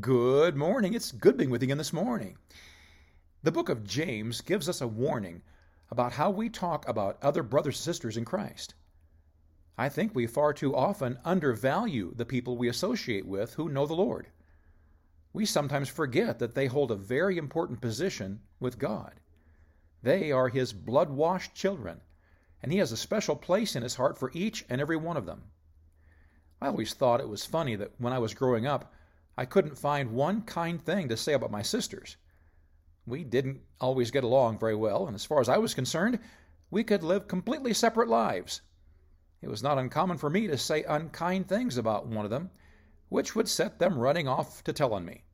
Good morning. It's good being with you again this morning. The book of James gives us a warning about how we talk about other brothers and sisters in Christ. I think we far too often undervalue the people we associate with who know the Lord. We sometimes forget that they hold a very important position with God. They are His blood washed children, and He has a special place in His heart for each and every one of them. I always thought it was funny that when I was growing up, I couldn't find one kind thing to say about my sisters. We didn't always get along very well, and as far as I was concerned, we could live completely separate lives. It was not uncommon for me to say unkind things about one of them, which would set them running off to tell on me.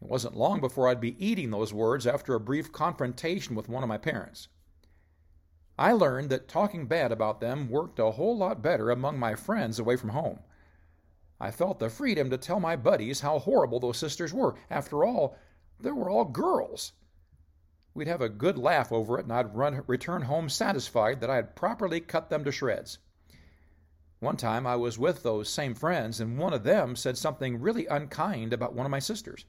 It wasn't long before I'd be eating those words after a brief confrontation with one of my parents. I learned that talking bad about them worked a whole lot better among my friends away from home. I felt the freedom to tell my buddies how horrible those sisters were. After all, they were all girls. We'd have a good laugh over it, and I'd run, return home satisfied that I had properly cut them to shreds. One time I was with those same friends, and one of them said something really unkind about one of my sisters.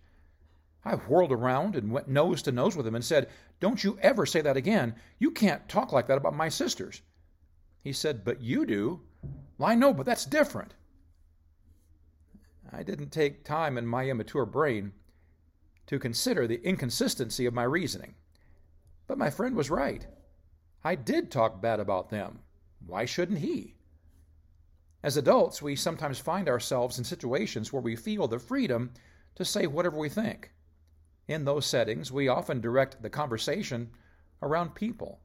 I whirled around and went nose to nose with him and said, Don't you ever say that again. You can't talk like that about my sisters. He said, But you do. Well, I know, but that's different. I didn't take time in my immature brain to consider the inconsistency of my reasoning. But my friend was right. I did talk bad about them. Why shouldn't he? As adults, we sometimes find ourselves in situations where we feel the freedom to say whatever we think. In those settings, we often direct the conversation around people.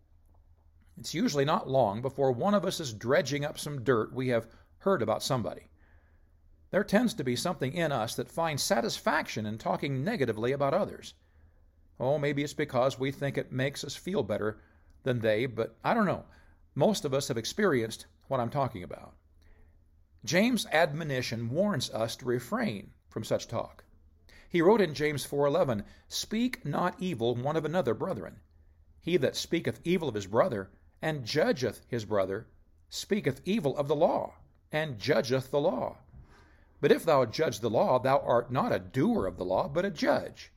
It's usually not long before one of us is dredging up some dirt we have heard about somebody. There tends to be something in us that finds satisfaction in talking negatively about others. Oh, maybe it's because we think it makes us feel better than they, but I don't know. Most of us have experienced what I'm talking about. James' admonition warns us to refrain from such talk. He wrote in James 4:11, "Speak not evil one of another, brethren. He that speaketh evil of his brother, and judgeth his brother, speaketh evil of the law, and judgeth the law. But if thou judge the law, thou art not a doer of the law, but a judge.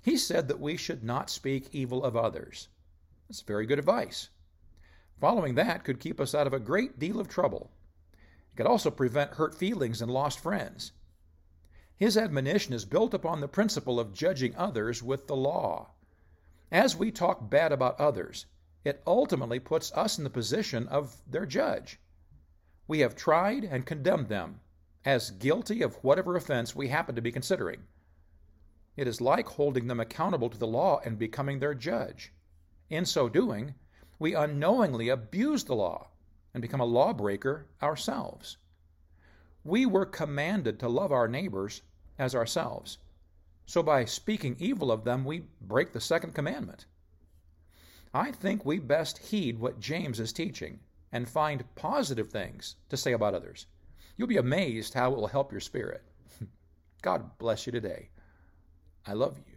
He said that we should not speak evil of others. That's very good advice. Following that could keep us out of a great deal of trouble. It could also prevent hurt feelings and lost friends. His admonition is built upon the principle of judging others with the law. As we talk bad about others, it ultimately puts us in the position of their judge. We have tried and condemned them as guilty of whatever offense we happen to be considering. It is like holding them accountable to the law and becoming their judge. In so doing, we unknowingly abuse the law and become a lawbreaker ourselves. We were commanded to love our neighbors as ourselves. So by speaking evil of them, we break the second commandment. I think we best heed what James is teaching and find positive things to say about others. You'll be amazed how it will help your spirit. God bless you today. I love you.